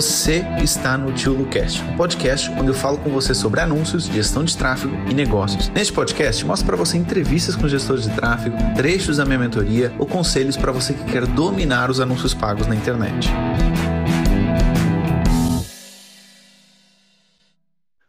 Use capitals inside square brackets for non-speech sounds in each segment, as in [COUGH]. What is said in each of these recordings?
Você está no Tio Lucast, um podcast onde eu falo com você sobre anúncios, gestão de tráfego e negócios. Neste podcast, mostro para você entrevistas com gestores de tráfego, trechos da minha mentoria ou conselhos para você que quer dominar os anúncios pagos na internet.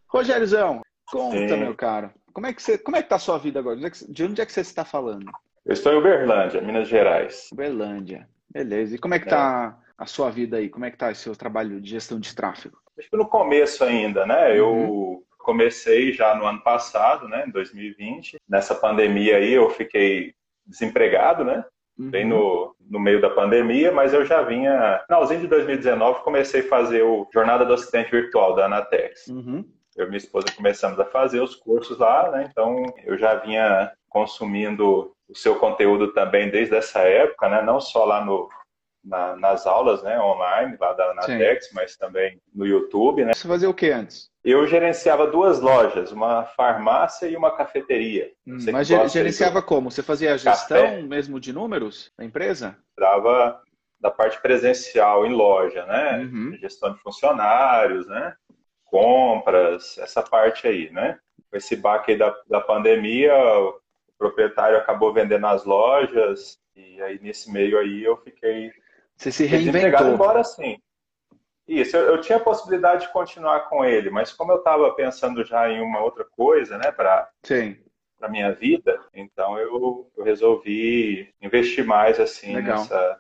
Rogériozão, conta, Sim. meu caro. Como é que você, como é que tá a sua vida agora? De onde é que você está falando? Eu estou em Uberlândia, Minas Gerais. Uberlândia. Beleza. E como é que tá é. A sua vida aí? Como é que tá o seu trabalho de gestão de tráfego? Acho que no começo ainda, né? Uhum. Eu comecei já no ano passado, né, em 2020. Nessa pandemia aí eu fiquei desempregado, né? Uhum. Bem no, no meio da pandemia, mas eu já vinha. Finalzinho de 2019, comecei a fazer o Jornada do Assistente Virtual da Anatex. Uhum. Eu e minha esposa começamos a fazer os cursos lá, né? Então eu já vinha consumindo o seu conteúdo também desde essa época, né? Não só lá no, na, nas aulas, né? Online, lá da Anatex, Sim. mas também no YouTube, né? Você fazia o que antes? Eu gerenciava duas lojas, uma farmácia e uma cafeteria. Hum, mas gerenciava como? Você fazia a gestão Café. mesmo de números da empresa? Trava da parte presencial em loja, né? Uhum. Gestão de funcionários, né? Compras, essa parte aí, né? Com esse baque aí da, da pandemia, o proprietário acabou vendendo as lojas e aí nesse meio aí eu fiquei Você se reinventou. embora sim. Isso, eu, eu, tinha a possibilidade de continuar com ele, mas como eu estava pensando já em uma outra coisa, né, para para minha vida, então eu, eu, resolvi investir mais assim Legal. nessa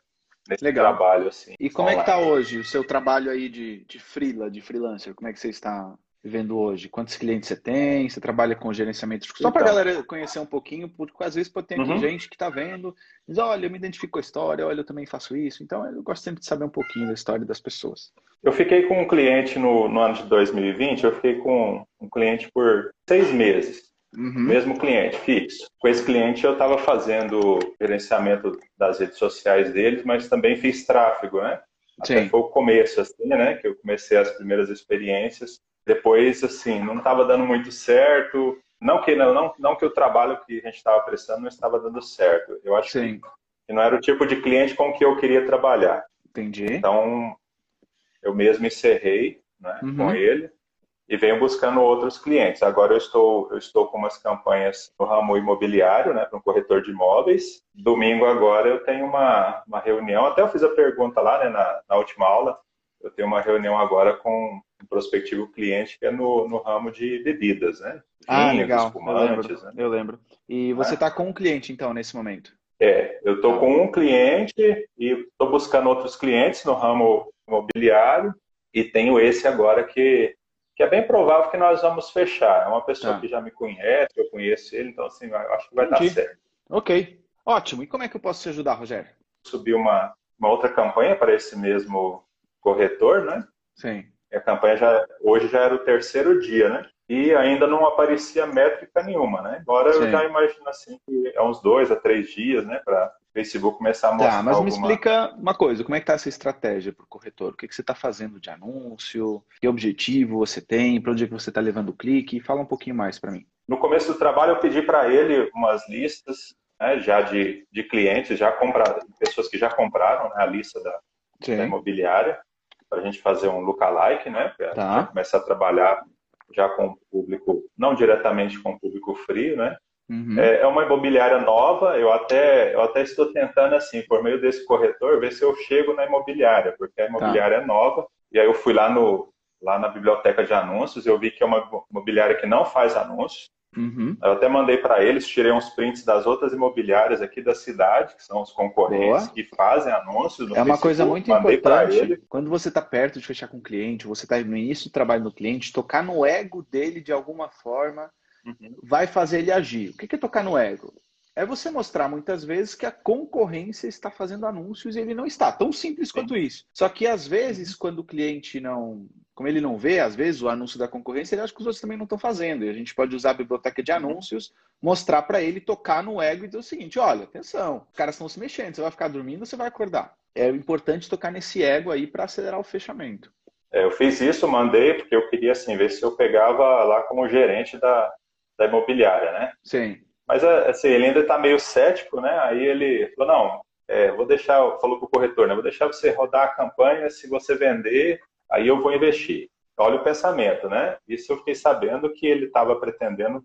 nesse Legal. trabalho assim. E como online. é que tá hoje o seu trabalho aí de de freela, de freelancer? Como é que você está vivendo hoje? Quantos clientes você tem? Você trabalha com gerenciamento? Só então, para a galera conhecer um pouquinho, porque às vezes pode ter uhum. gente que está vendo, diz, olha, eu me identifico com a história, olha, eu também faço isso. Então, eu gosto sempre de saber um pouquinho da história das pessoas. Eu fiquei com um cliente no, no ano de 2020, eu fiquei com um cliente por seis meses. Uhum. Mesmo cliente, fixo. Com esse cliente eu estava fazendo gerenciamento das redes sociais deles, mas também fiz tráfego, né? Até Sim. foi o começo, assim, né? Que eu comecei as primeiras experiências. Depois, assim, não estava dando muito certo. Não que, não, não, não que o trabalho que a gente estava prestando não estava dando certo. Eu acho Sim. que não era o tipo de cliente com que eu queria trabalhar. Entendi. Então, eu mesmo encerrei né, uhum. com ele e venho buscando outros clientes. Agora eu estou, eu estou com umas campanhas no ramo imobiliário, né, para um corretor de imóveis. Domingo agora eu tenho uma, uma reunião, até eu fiz a pergunta lá né, na, na última aula, eu tenho uma reunião agora com prospectivo cliente que é no, no ramo de bebidas, né? Ah, Vinhos, legal. Eu lembro. Né? Eu lembro. E você está é. com um cliente, então, nesse momento? É, eu estou com um cliente e estou buscando outros clientes no ramo imobiliário e tenho esse agora que, que é bem provável que nós vamos fechar. É uma pessoa tá. que já me conhece, eu conheço ele, então assim, acho que vai Entendi. dar certo. Ok, ótimo. E como é que eu posso te ajudar, Rogério? Subi uma, uma outra campanha para esse mesmo corretor, né? Sim. A campanha já hoje já era o terceiro dia, né? E ainda não aparecia métrica nenhuma, né? Agora Sim. eu já imagino assim que é uns dois a três dias, né, para o Facebook começar a mostrar. Tá, mas alguma... me explica uma coisa: como é que está essa estratégia para o corretor? O que, que você está fazendo de anúncio? Que objetivo você tem? Para onde é que você está levando o clique? Fala um pouquinho mais para mim. No começo do trabalho, eu pedi para ele umas listas né, já de, de clientes, já compraram, pessoas que já compraram né, a lista da, da imobiliária para a gente fazer um lookalike, né? Para tá. começar a trabalhar já com o público, não diretamente com o público frio, né? Uhum. É, é, uma imobiliária nova, eu até, eu até estou tentando, assim, por meio desse corretor, ver se eu chego na imobiliária, porque a imobiliária tá. é nova, e aí eu fui lá, no, lá na biblioteca de anúncios, eu vi que é uma imobiliária que não faz anúncios, Uhum. Eu até mandei para eles, tirei uns prints das outras imobiliárias aqui da cidade, que são os concorrentes Boa. que fazem anúncios. No é uma coisa muito importante. Quando você está perto de fechar com o cliente, você está no início do trabalho do cliente, tocar no ego dele de alguma forma uhum. vai fazer ele agir. O que é tocar no ego? É você mostrar muitas vezes que a concorrência está fazendo anúncios e ele não está. Tão simples quanto isso. Só que às vezes, uhum. quando o cliente não como ele não vê, às vezes, o anúncio da concorrência, ele acha que os outros também não estão fazendo. E a gente pode usar a biblioteca de anúncios, mostrar para ele, tocar no ego e dizer o seguinte: olha, atenção, os caras estão se mexendo, você vai ficar dormindo você vai acordar? É importante tocar nesse ego aí para acelerar o fechamento. É, eu fiz isso, mandei, porque eu queria assim, ver se eu pegava lá como gerente da, da imobiliária, né? Sim. Mas assim, ele ainda está meio cético, né? Aí ele falou: não, é, vou deixar, falou para o corretor, né? Vou deixar você rodar a campanha, se você vender, aí eu vou investir. Olha o pensamento, né? Isso eu fiquei sabendo que ele estava pretendendo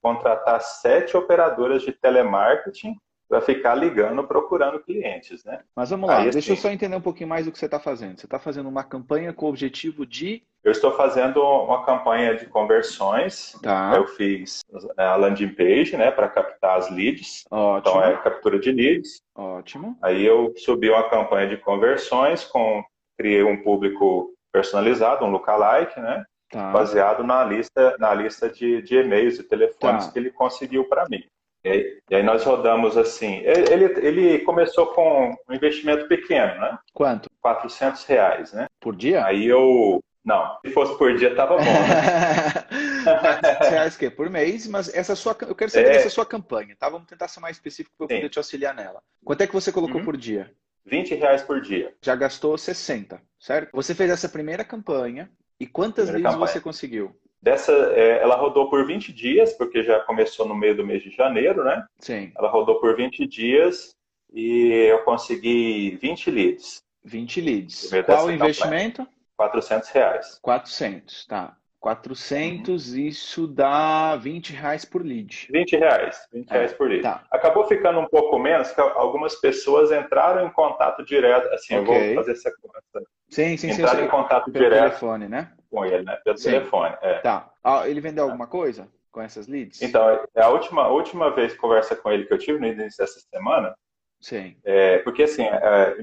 contratar sete operadoras de telemarketing para ficar ligando, procurando clientes, né? Mas vamos lá, Aí, deixa assim, eu só entender um pouquinho mais do que você está fazendo. Você está fazendo uma campanha com o objetivo de... Eu estou fazendo uma campanha de conversões. Tá. Eu fiz a landing page, né, para captar as leads. Ótimo. Então é captura de leads. Ótimo. Aí eu subi uma campanha de conversões com criei um público personalizado, um lookalike, né? Tá. Baseado na lista, na lista de, de e-mails e telefones tá. que ele conseguiu para mim. E aí, e aí, nós rodamos assim. Ele, ele começou com um investimento pequeno, né? Quanto? 400 reais, né? Por dia? Aí eu. Não, se fosse por dia tava bom. Né? 400 reais que por mês, mas essa sua, eu quero saber é... dessa sua campanha, tá? Vamos tentar ser mais específico para eu poder te auxiliar nela. Quanto é que você colocou uhum. por dia? 20 reais por dia. Já gastou 60, certo? Você fez essa primeira campanha e quantas primeira leads campanha. você conseguiu? Dessa, é, ela rodou por 20 dias, porque já começou no meio do mês de janeiro, né? Sim. Ela rodou por 20 dias e eu consegui 20 leads. 20 leads. Qual o investimento? Campanha. 400 reais. 400, tá. 400, uhum. isso dá 20 reais por lead. 20 reais, 20 é, reais por lead. Tá. Acabou ficando um pouco menos, que algumas pessoas entraram em contato direto, assim, okay. eu vou fazer essa conta. Sim, sim, Entraram sim. em contato Pelo direto. telefone, né? Com ele, né? Pelo sim. telefone, é. Tá. Ah, ele vendeu alguma coisa com essas leads? Então, é a última, a última vez que conversa com ele que eu tive no início dessa semana, Sim. É, porque assim, é,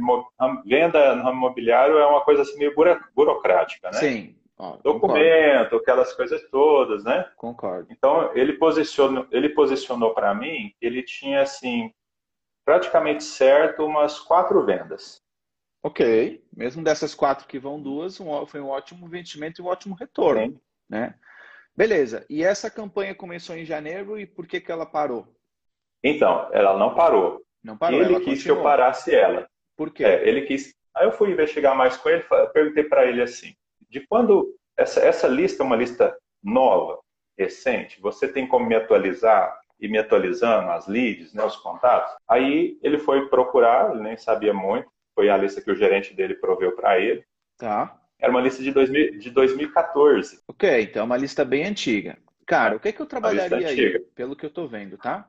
venda no imobiliário é uma coisa assim meio burocrática, né? Sim. Documento, concordo. aquelas coisas todas, né? Concordo. Então ele posicionou, ele posicionou para mim que ele tinha assim praticamente certo umas quatro vendas. Ok, mesmo dessas quatro que vão duas, um, foi um ótimo investimento e um ótimo retorno, Sim. né? Beleza. E essa campanha começou em janeiro e por que que ela parou? Então, ela não parou. Não parou. Ele quis continuou. que eu parasse ela. Por quê? É, ele quis. Aí eu fui investigar mais com ele, perguntei para ele assim: de quando essa, essa lista é uma lista nova, recente, você tem como me atualizar e me atualizando as leads, né, os contatos. Aí ele foi procurar, ele nem sabia muito, foi a lista que o gerente dele proveu para ele. Tá. Era uma lista de, 2000, de 2014. Ok, então é uma lista bem antiga. Cara, o que é que eu trabalharia aí, pelo que eu estou vendo, tá?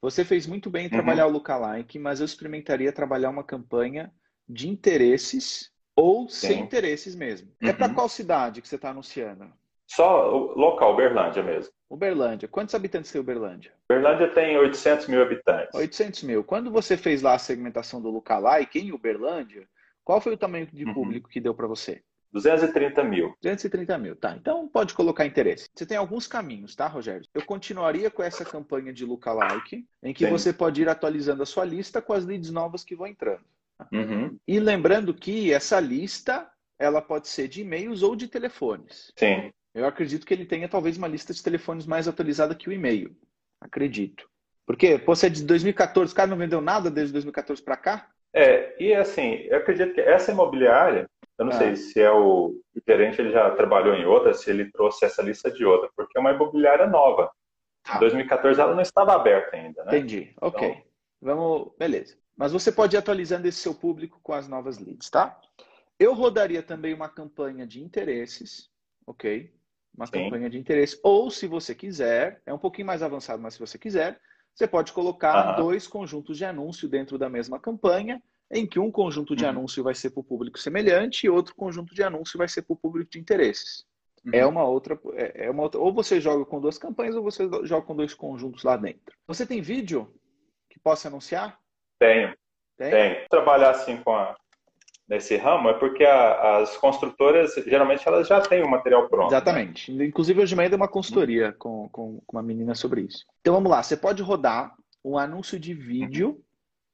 Você fez muito bem em trabalhar uhum. o lookalike, mas eu experimentaria trabalhar uma campanha de interesses ou Sim. sem interesses mesmo. É uhum. É para qual cidade que você está anunciando? Só local, Uberlândia mesmo. Uberlândia. Quantos habitantes tem Uberlândia? Uberlândia tem 800 mil habitantes. 800 mil. Quando você fez lá a segmentação do Lookalike em Uberlândia, qual foi o tamanho de uhum. público que deu para você? 230 mil. 230 mil, tá. Então pode colocar interesse. Você tem alguns caminhos, tá, Rogério? Eu continuaria com essa campanha de lookalike, em que Sim. você pode ir atualizando a sua lista com as leads novas que vão entrando. Uhum. E lembrando que essa lista ela pode ser de e-mails ou de telefones. Sim. Eu acredito que ele tenha talvez uma lista de telefones mais atualizada que o e-mail. Acredito. Porque, pô, você é de 2014, o cara não vendeu nada desde 2014 para cá? É, e assim, eu acredito que essa imobiliária, eu não ah. sei se é o, o gerente, ele já trabalhou em outra, se ele trouxe essa lista de outra, porque é uma imobiliária nova. Em 2014 ela não estava aberta ainda, né? Entendi, ok. Então... Vamos, beleza. Mas você pode ir atualizando esse seu público com as novas leads, tá? Eu rodaria também uma campanha de interesses, ok? Uma Sim. campanha de interesse. Ou, se você quiser, é um pouquinho mais avançado, mas se você quiser, você pode colocar uhum. dois conjuntos de anúncio dentro da mesma campanha, em que um conjunto de uhum. anúncio vai ser para o público semelhante e outro conjunto de anúncio vai ser para o público de interesses. Uhum. É uma outra, é, é uma outra. Ou você joga com duas campanhas ou você joga com dois conjuntos lá dentro. Você tem vídeo que possa anunciar? Tenho. Tem? Tenho. Trabalhar assim com a, nesse ramo é porque a, as construtoras, geralmente, elas já têm o material pronto. Né? Exatamente. Né? Inclusive, hoje de manhã dei uma consultoria com, com, com, uma menina sobre isso. Então, vamos lá. Você pode rodar um anúncio de vídeo,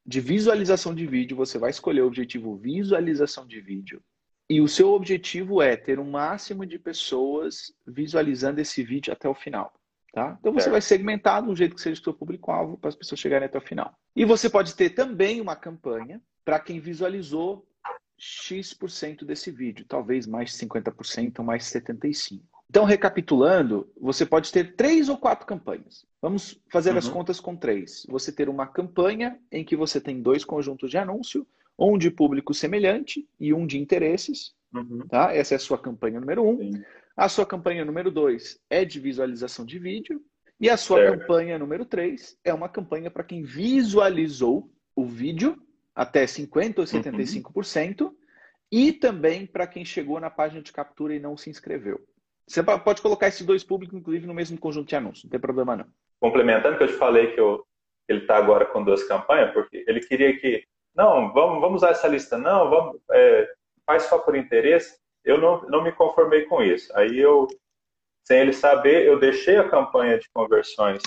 de visualização de vídeo. Você vai escolher o objetivo visualização de vídeo. E o seu objetivo é ter um máximo de pessoas visualizando esse vídeo até o final. Tá? Então você vai segmentar do jeito que seja o seu público-alvo para as pessoas chegarem até o final. E você pode ter também uma campanha para quem visualizou X% desse vídeo, talvez mais 50% ou mais 75%. Então, recapitulando, você pode ter três ou quatro campanhas. Vamos fazer uhum. as contas com três. Você ter uma campanha em que você tem dois conjuntos de anúncio, um de público semelhante e um de interesses, Uhum. Tá? Essa é a sua campanha número um. Sim. A sua campanha número dois é de visualização de vídeo. E a sua certo. campanha número três é uma campanha para quem visualizou o vídeo até 50% ou 75%, uhum. e também para quem chegou na página de captura e não se inscreveu. Você pode colocar esses dois públicos, inclusive, no mesmo conjunto de anúncios, não tem problema não. Complementando que eu te falei que eu, ele está agora com duas campanhas, porque ele queria que, não, vamos, vamos usar essa lista, não, vamos, é, faz só por interesse. Eu não, não me conformei com isso. Aí eu, sem ele saber, eu deixei a campanha de conversões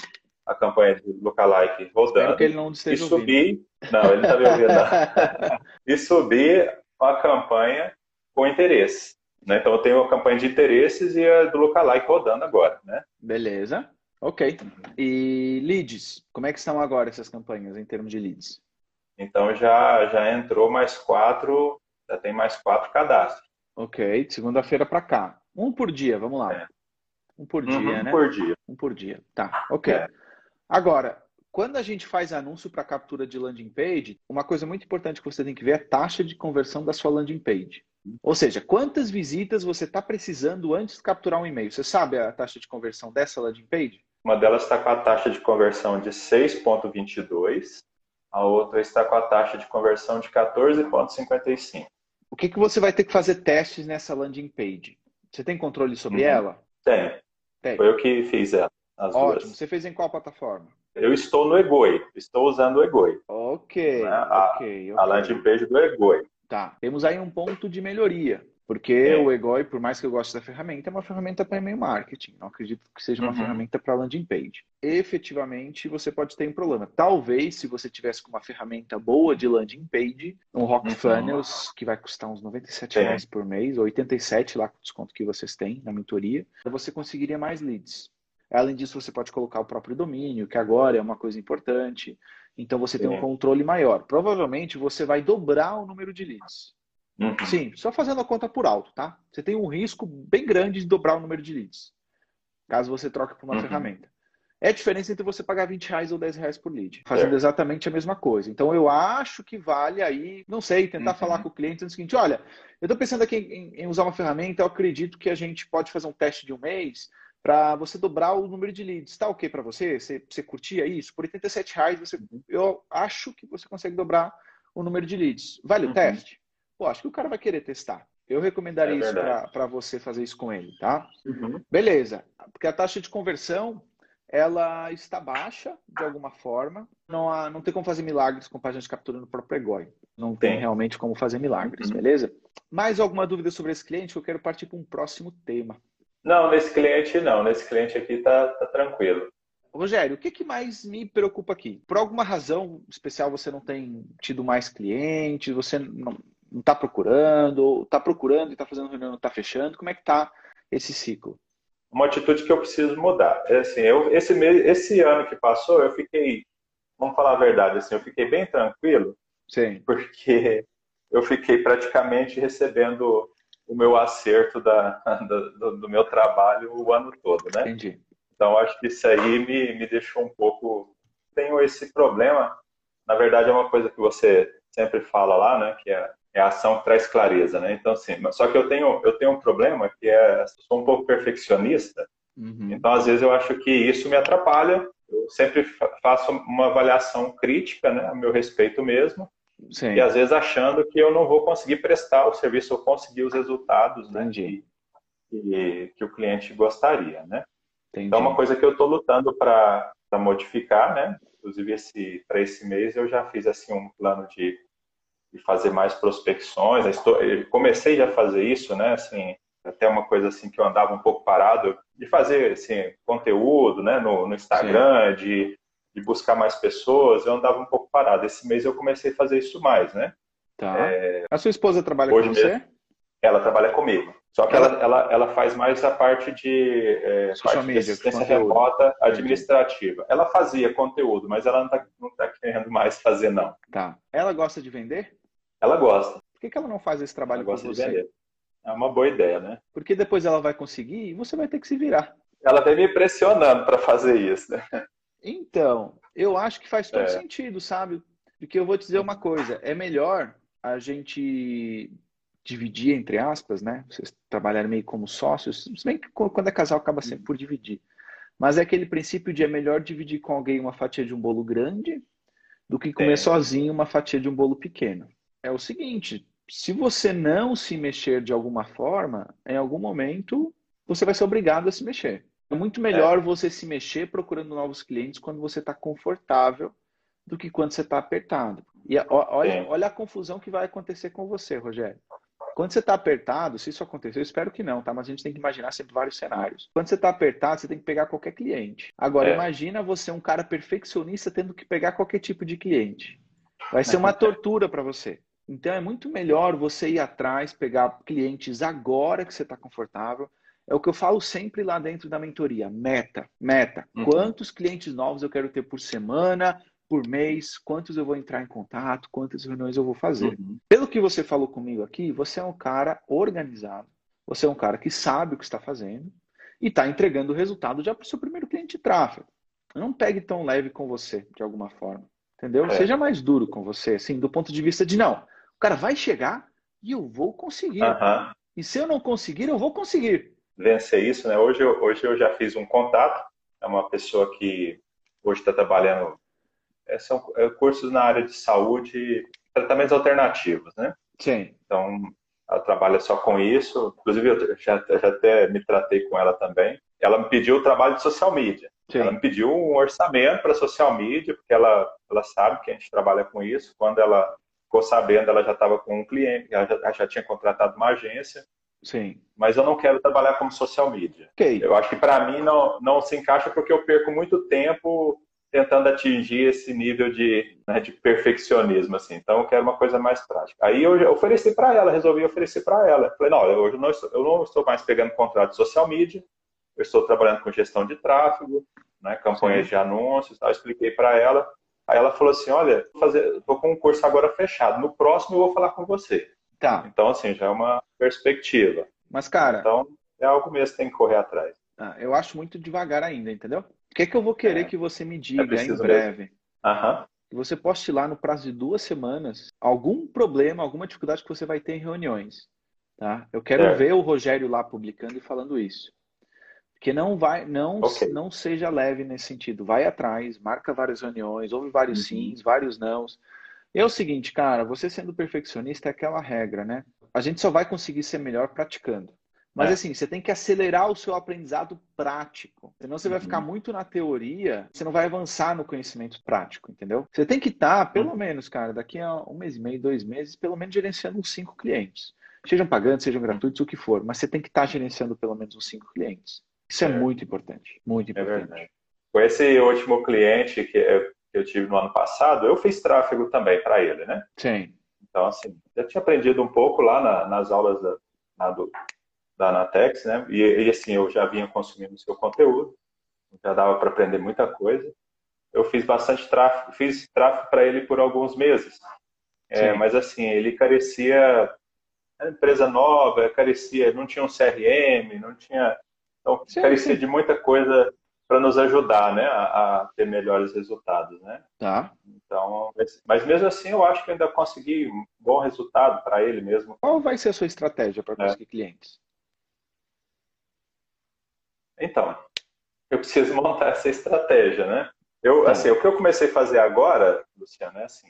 a campanha de lookalike rodando. Espero que ele não esteja e subi, não, ele não está me ouvindo. Não. [LAUGHS] e subi a campanha com interesse. Né? Então eu tenho a campanha de interesses e a do lookalike rodando agora. Né? Beleza. Ok. E leads, como é que estão agora essas campanhas em termos de leads? Então já, já entrou mais quatro, já tem mais quatro cadastros. Ok, segunda-feira para cá. Um por dia, vamos lá. É. Um por dia, uhum, né? Um por dia. Um por dia. Tá, ok. É. Agora, quando a gente faz anúncio para captura de landing page, uma coisa muito importante que você tem que ver é a taxa de conversão da sua landing page. Ou seja, quantas visitas você está precisando antes de capturar um e-mail? Você sabe a taxa de conversão dessa landing page? Uma delas está com a taxa de conversão de 6,22, a outra está com a taxa de conversão de 14,55. O que, que você vai ter que fazer testes nessa landing page? Você tem controle sobre uhum. ela? Tem. tem. Foi eu que fiz ela. Ótimo. Duas. Você fez em qual plataforma? Eu estou no Egoi. Estou usando o Egoi. Ok, né? a, okay, a landing page do Egoi. Tá. Temos aí um ponto de melhoria. Porque o Egoi, por mais que eu goste da ferramenta, é uma ferramenta para e-mail marketing. Não acredito que seja uma uhum. ferramenta para landing page. Efetivamente, você pode ter um problema. Talvez, se você tivesse com uma ferramenta boa de landing page, um Rock uhum. Funnels, que vai custar uns 97 reais por mês, ou 87 lá com o desconto que vocês têm na mentoria, você conseguiria mais leads. Além disso, você pode colocar o próprio domínio, que agora é uma coisa importante. Então você tem um controle maior. Provavelmente você vai dobrar o número de leads. Uhum. Sim, só fazendo a conta por alto, tá? Você tem um risco bem grande de dobrar o número de leads, caso você troque por uma uhum. ferramenta. É a diferença entre você pagar 20 reais ou 10 reais por lead, fazendo é. exatamente a mesma coisa. Então eu acho que vale aí, não sei, tentar uhum. falar com o cliente no seguinte: olha, eu estou pensando aqui em, em, usar uma ferramenta, eu acredito que a gente pode fazer um teste de um mês para você dobrar o número de leads. Está ok para você? você? Você curtia isso? Por 87 reais, você, eu acho que você consegue dobrar o número de leads. Vale o uhum. teste? Pô, acho que o cara vai querer testar. Eu recomendaria é isso para você fazer isso com ele, tá? Uhum. Beleza. Porque a taxa de conversão ela está baixa de alguma forma. Não, há, não tem como fazer milagres com páginas de captura no próprio Egoi. Não tem, tem realmente como fazer milagres, uhum. beleza? Mais alguma dúvida sobre esse cliente? Eu quero partir para um próximo tema. Não, nesse cliente não. Nesse cliente aqui tá, tá tranquilo. Rogério, o que, que mais me preocupa aqui? Por alguma razão especial você não tem tido mais clientes, você não está procurando, ou está procurando e está fazendo reunião não está fechando? Como é que está esse ciclo? Uma atitude que eu preciso mudar. É assim, eu, esse, mês, esse ano que passou, eu fiquei, vamos falar a verdade, assim, eu fiquei bem tranquilo, Sim. porque [LAUGHS] eu fiquei praticamente recebendo o meu acerto da, [LAUGHS] do, do, meu trabalho o ano todo, né? Entendi. Então, acho que isso aí me, me deixou um pouco... Tenho esse problema, na verdade é uma coisa que você sempre fala lá, né? Que é, é a ação que traz clareza, né? Então, assim, só que eu tenho, eu tenho um problema que é, sou um pouco perfeccionista, uhum. então às vezes eu acho que isso me atrapalha, eu sempre faço uma avaliação crítica, né? A meu respeito mesmo, Sim. E às vezes achando que eu não vou conseguir prestar o serviço ou conseguir os resultados né, que, que, que, o cliente gostaria, né? Entendi. Então, é uma coisa que eu estou lutando para modificar, né? Inclusive, esse, para esse mês eu já fiz assim um plano de, de fazer mais prospecções. Estou, comecei já a fazer isso, né? Assim, até uma coisa assim que eu andava um pouco parado, de fazer assim, conteúdo né? no, no Instagram, Sim. de de buscar mais pessoas, eu andava um pouco parado. Esse mês eu comecei a fazer isso mais, né? Tá. É... A sua esposa trabalha com você? Mesmo, ela trabalha comigo. Só que ela, ela, ela faz mais a parte de, é, parte media, de assistência remota administrativa. Ela fazia conteúdo, mas ela não está não tá querendo mais fazer, não. Tá. Ela gosta de vender? Ela gosta. Por que, que ela não faz esse trabalho ela com você? É uma boa ideia, né? Porque depois ela vai conseguir e você vai ter que se virar. Ela vem me pressionando para fazer isso, né? Então, eu acho que faz todo é. sentido, sabe? Porque eu vou te dizer uma coisa: é melhor a gente dividir, entre aspas, né? Vocês trabalharem meio como sócios, se bem que quando é casal acaba sempre por dividir. Mas é aquele princípio de é melhor dividir com alguém uma fatia de um bolo grande do que comer é. sozinho uma fatia de um bolo pequeno. É o seguinte, se você não se mexer de alguma forma, em algum momento você vai ser obrigado a se mexer. É muito melhor é. você se mexer procurando novos clientes quando você está confortável do que quando você está apertado. E olha, olha a confusão que vai acontecer com você, Rogério. Quando você está apertado, se isso acontecer, eu espero que não, tá? Mas a gente tem que imaginar sempre vários cenários. Quando você está apertado, você tem que pegar qualquer cliente. Agora, é. imagina você um cara perfeccionista tendo que pegar qualquer tipo de cliente. Vai ser uma tortura para você. Então é muito melhor você ir atrás, pegar clientes agora que você está confortável. É o que eu falo sempre lá dentro da mentoria. Meta, meta. Uhum. Quantos clientes novos eu quero ter por semana, por mês, quantos eu vou entrar em contato, quantas reuniões eu vou fazer. Uhum. Pelo que você falou comigo aqui, você é um cara organizado, você é um cara que sabe o que está fazendo e está entregando o resultado já para o seu primeiro cliente de tráfego. Não pegue tão leve com você, de alguma forma. Entendeu? É. Seja mais duro com você, assim, do ponto de vista de não. O cara vai chegar e eu vou conseguir. Uhum. E se eu não conseguir, eu vou conseguir. Vencer isso, né? Hoje eu, hoje eu já fiz um contato. É uma pessoa que hoje está trabalhando é, são é, cursos na área de saúde, tratamentos alternativos, né? Sim. Então, ela trabalha só com isso. Inclusive, eu já, já até me tratei com ela também. Ela me pediu o trabalho de social media. Sim. Ela me pediu um orçamento para social media, porque ela, ela sabe que a gente trabalha com isso. Quando ela ficou sabendo, ela já estava com um cliente, ela já, já tinha contratado uma agência. Sim. Mas eu não quero trabalhar como social media. Okay. Eu acho que para mim não, não se encaixa porque eu perco muito tempo tentando atingir esse nível de, né, de perfeccionismo, assim. Então, eu quero uma coisa mais prática. Aí eu ofereci para ela, resolvi oferecer para ela. Falei, não, eu, hoje não estou, eu não estou mais pegando contrato de social media, eu estou trabalhando com gestão de tráfego, né, campanhas Sim. de anúncios, tal. Eu expliquei para ela. Aí ela falou assim, olha, estou com um curso agora fechado, no próximo eu vou falar com você. Tá. Então, assim, já é uma perspectiva. Mas, cara... Então, é algo mesmo que tem que correr atrás. Ah, eu acho muito devagar ainda, entendeu? que é que eu vou querer é. que você me diga é em breve? Uhum. Que você poste lá no prazo de duas semanas algum problema, alguma dificuldade que você vai ter em reuniões. Tá? Eu quero é. ver o Rogério lá publicando e falando isso. Porque não vai, não, okay. não seja leve nesse sentido. Vai atrás, marca várias reuniões, ouve vários uhum. sims, vários nãos. É o seguinte, cara, você sendo perfeccionista é aquela regra, né? A gente só vai conseguir ser melhor praticando. Mas é. assim, você tem que acelerar o seu aprendizado prático. Senão você vai ficar uhum. muito na teoria, você não vai avançar no conhecimento prático, entendeu? Você tem que estar, pelo uhum. menos, cara, daqui a um mês e meio, dois meses, pelo menos gerenciando uns cinco clientes. Sejam pagantes, sejam gratuitos, o que for. Mas você tem que estar gerenciando pelo menos uns cinco clientes. Isso é, é muito importante. Muito é importante. É verdade. Com esse último cliente que eu tive no ano passado, eu fiz tráfego também para ele, né? Sim. Então, assim, já tinha aprendido um pouco lá na, nas aulas da, do, da Anatex, né? E, e, assim, eu já vinha consumindo o seu conteúdo, já dava para aprender muita coisa. Eu fiz bastante tráfego, fiz tráfego para ele por alguns meses. É, mas assim, ele carecia era empresa nova, carecia, não tinha um CRM, não tinha, então sim, carecia sim. de muita coisa para nos ajudar, né, a, a, ter melhores resultados, né? Tá. Então, mas, mas, mesmo assim, eu acho que ainda consegui um bom resultado para ele mesmo. Qual vai ser a sua estratégia para conseguir é. clientes? Então, eu preciso montar essa estratégia, né? Eu, tá. assim, o que eu comecei a fazer agora, Luciano, é assim,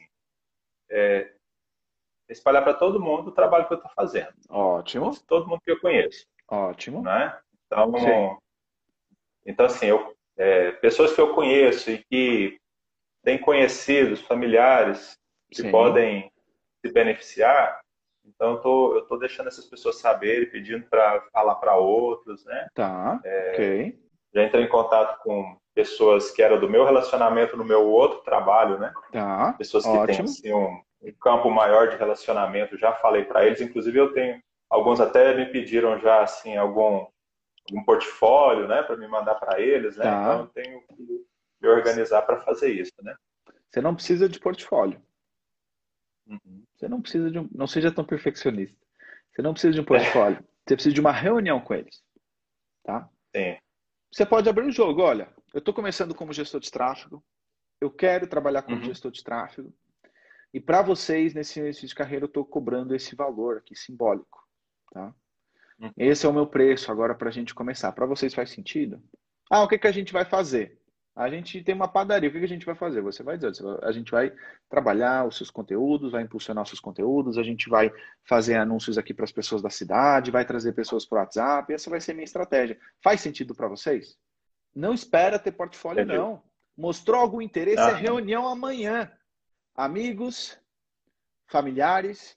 é espalhar para todo mundo o trabalho que eu estou fazendo. Ótimo. Todo mundo que eu conheço. Ótimo. Né? Então, Sim. Então assim, eu, é, pessoas que eu conheço e que têm conhecidos, familiares que Sim. podem se beneficiar, então, eu tô, eu tô deixando essas pessoas saberem, pedindo para falar para outros, né? Tá, é, ok. Já entrei em contato com pessoas que eram do meu relacionamento no meu outro trabalho, né? Tá, Pessoas que ótimo. têm assim, um, um campo maior de relacionamento, já falei para eles. Inclusive, eu tenho, alguns até me pediram já, assim, algum, algum portfólio, né? Para me mandar para eles, né? Tá. Então, eu tenho que me organizar para fazer isso, né? Você não precisa de portfólio. Uhum. Você não precisa de um, não seja tão perfeccionista. Você não precisa de um portfólio. Você precisa de uma reunião com eles, tá? Sim. Você pode abrir o jogo. Olha, eu estou começando como gestor de tráfego. Eu quero trabalhar como uhum. gestor de tráfego. E para vocês, nesse início de carreira, eu estou cobrando esse valor aqui, simbólico. Tá? Uhum. Esse é o meu preço agora para a gente começar. Para vocês faz sentido? Ah, o que, que a gente vai fazer? A gente tem uma padaria. O que, que a gente vai fazer? Você vai dizer, a gente vai trabalhar os seus conteúdos, vai impulsionar os seus conteúdos, a gente vai fazer anúncios aqui para as pessoas da cidade, vai trazer pessoas para o WhatsApp. Essa vai ser a minha estratégia. Faz sentido para vocês? Não espera ter portfólio, Entendi. não. Mostrou algum interesse? É ah. É reunião amanhã amigos, familiares.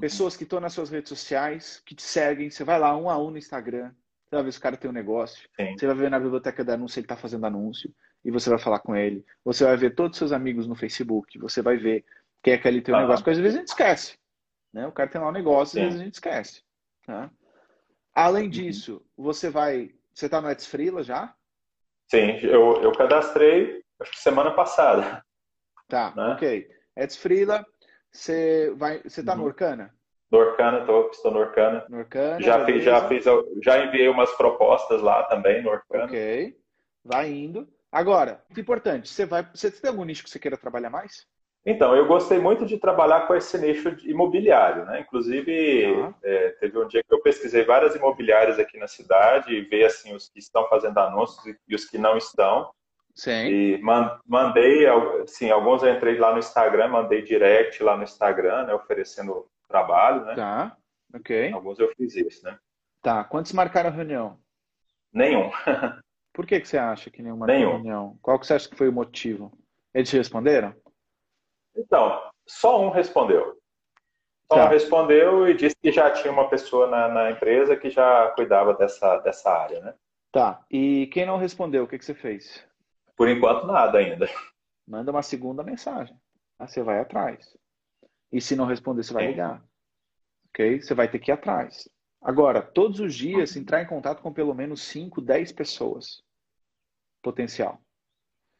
Pessoas que estão nas suas redes sociais, que te seguem. Você vai lá um a um no Instagram, você vai ver se o cara tem um negócio. Sim. Você vai ver na biblioteca de anúncio ele está fazendo anúncio e você vai falar com ele. Você vai ver todos os seus amigos no Facebook. Você vai ver quem é que ele tem um ah. negócio. Porque às vezes a gente esquece. Né? O cara tem lá um negócio e às vezes a gente esquece. Tá? Além uhum. disso, você vai. Você está no Eds Freela já? Sim, eu, eu cadastrei acho que semana passada. Tá, né? ok. Eds Freela, você vai, você tá uhum. no Orkana? No Orkana, tô, estou no Orkana. No Orkana já fiz, já fiz, já enviei umas propostas lá também no Orkana. Ok, vai indo. Agora, importante, você vai, você tem algum nicho que você queira trabalhar mais? Então, eu gostei muito de trabalhar com esse nicho imobiliário, né? Inclusive, uhum. é, teve um dia que eu pesquisei várias imobiliárias aqui na cidade e vi assim os que estão fazendo anúncios e os que não estão. Sim. E mandei, assim, alguns eu entrei lá no Instagram, mandei direct lá no Instagram, né, oferecendo trabalho, né? Tá, ok. Alguns eu fiz isso, né? Tá, quantos marcaram a reunião? Nenhum. [LAUGHS] Por que, que você acha que nenhum marcou nenhum. reunião? Qual que você acha que foi o motivo? Eles responderam? Então, só um respondeu. Só tá. um respondeu e disse que já tinha uma pessoa na, na empresa que já cuidava dessa, dessa área, né? Tá, e quem não respondeu, o que, que você fez? Por enquanto, nada ainda. Manda uma segunda mensagem. Aí você vai atrás. E se não responder, você vai ligar. Ok? Você vai ter que ir atrás. Agora, todos os dias, entrar em contato com pelo menos 5, 10 pessoas. Potencial.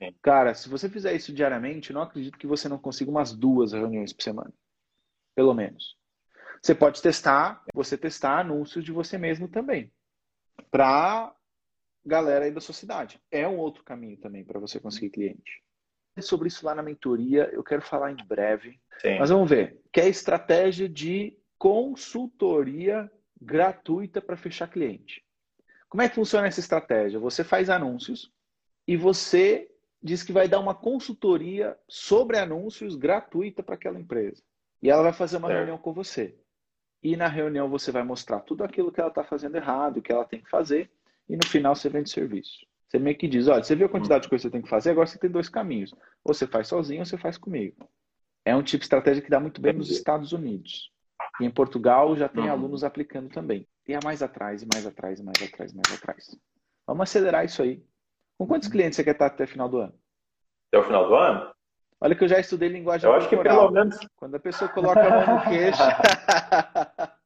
Sim. Cara, se você fizer isso diariamente, não acredito que você não consiga umas duas reuniões por semana. Pelo menos. Você pode testar, você testar anúncios de você mesmo também. Para galera aí da sua cidade. É um outro caminho também para você conseguir cliente. Sobre isso lá na mentoria, eu quero falar em breve. Sim. Mas vamos ver. Que é a estratégia de consultoria gratuita para fechar cliente. Como é que funciona essa estratégia? Você faz anúncios e você diz que vai dar uma consultoria sobre anúncios gratuita para aquela empresa. E ela vai fazer uma é. reunião com você. E na reunião você vai mostrar tudo aquilo que ela está fazendo errado, o que ela tem que fazer e no final você vende serviço. Você meio que diz, olha, você viu a quantidade de coisa que você tem que fazer, agora você tem dois caminhos. Ou você faz sozinho ou você faz comigo. É um tipo de estratégia que dá muito bem nos Estados Unidos. E em Portugal já tem uhum. alunos aplicando também. E é mais atrás, e mais atrás, e mais atrás, e mais atrás. Vamos acelerar isso aí. Com quantos uhum. clientes você quer estar até o final do ano? Até o final do ano? Olha que eu já estudei linguagem Eu acho que pelo menos... Quando a pessoa coloca a mão no queixo... [LAUGHS]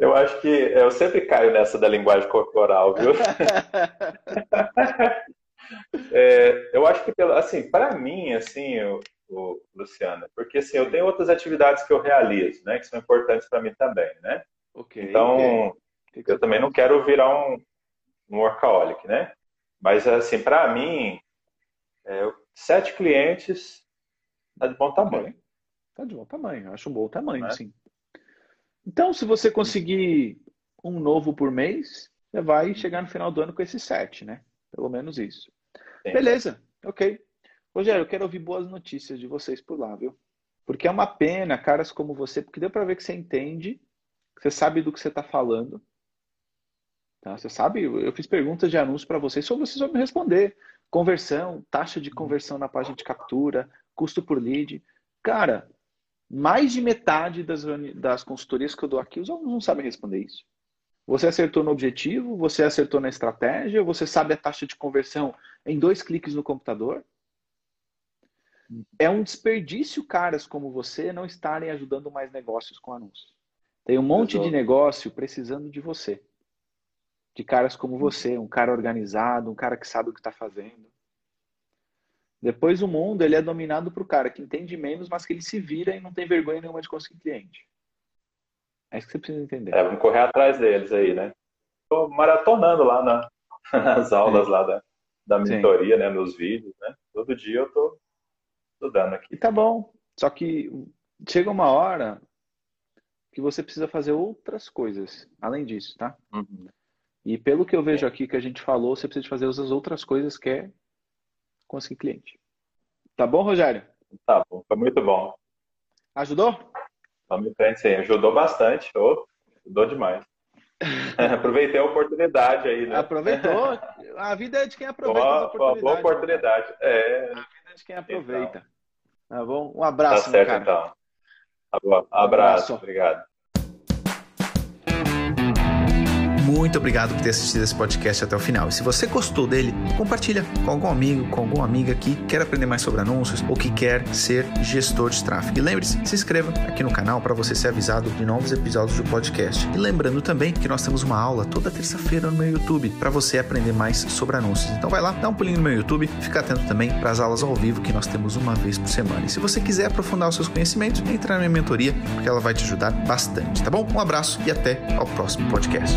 Eu acho que eu sempre caio nessa da linguagem corporal, viu? [LAUGHS] é, eu acho que, assim, para mim, assim, o, o, Luciana, porque assim, eu tenho outras atividades que eu realizo, né, que são importantes para mim também, né? Okay, então, okay. eu também não quero virar um, um workaholic, né? Mas, assim, para mim, é, sete clientes tá de bom tamanho. Tá de bom tamanho, acho um bom tamanho, é? sim. Então, se você conseguir um novo por mês, você vai chegar no final do ano com esses sete, né? Pelo menos isso. Sim. Beleza, ok. Rogério, eu quero ouvir boas notícias de vocês por lá, viu? Porque é uma pena, caras como você, porque deu para ver que você entende, que você sabe do que você está falando. Tá? Você sabe, eu fiz perguntas de anúncio para vocês, só vocês vão me responder. Conversão, taxa de conversão na página de captura, custo por lead. Cara, mais de metade das, das consultorias que eu dou aqui, os alunos não sabem responder isso. Você acertou no objetivo, você acertou na estratégia, você sabe a taxa de conversão em dois cliques no computador. É um desperdício caras como você não estarem ajudando mais negócios com anúncios. Tem um monte de negócio precisando de você. De caras como você, um cara organizado, um cara que sabe o que está fazendo. Depois o mundo ele é dominado por cara que entende menos, mas que ele se vira e não tem vergonha nenhuma de conseguir cliente. É isso que você precisa entender. É, vamos correr atrás deles aí, né? Estou maratonando lá na, [LAUGHS] nas aulas lá da, da mentoria, Sim. né? Nos vídeos, né? Todo dia eu tô, estudando aqui. E tá bom. Só que chega uma hora que você precisa fazer outras coisas, além disso, tá? Uhum. E pelo que eu vejo aqui que a gente falou, você precisa fazer as outras coisas que é conseguir cliente. Tá bom, Rogério? Tá bom, foi muito bom. Ajudou? Em sim. Ajudou bastante. Oh, ajudou demais. [LAUGHS] Aproveitei a oportunidade aí, né? Aproveitou. [LAUGHS] A vida é de quem aproveita boa, oportunidade. Boa oportunidade. É. A vida é de quem aproveita. Então. Tá bom? Um abraço, tá certo, cara. então. Tá. Abraço. Um abraço. Obrigado. Muito obrigado por ter assistido esse podcast até o final. E se você gostou dele, compartilha com algum amigo, com alguma amiga que quer aprender mais sobre anúncios ou que quer ser gestor de tráfego. E lembre-se, se inscreva aqui no canal para você ser avisado de novos episódios do podcast. E lembrando também que nós temos uma aula toda terça-feira no meu YouTube para você aprender mais sobre anúncios. Então vai lá, dá um pulinho no meu YouTube, fica atento também para as aulas ao vivo que nós temos uma vez por semana. E se você quiser aprofundar os seus conhecimentos, entre na minha mentoria, porque ela vai te ajudar bastante, tá bom? Um abraço e até ao próximo podcast.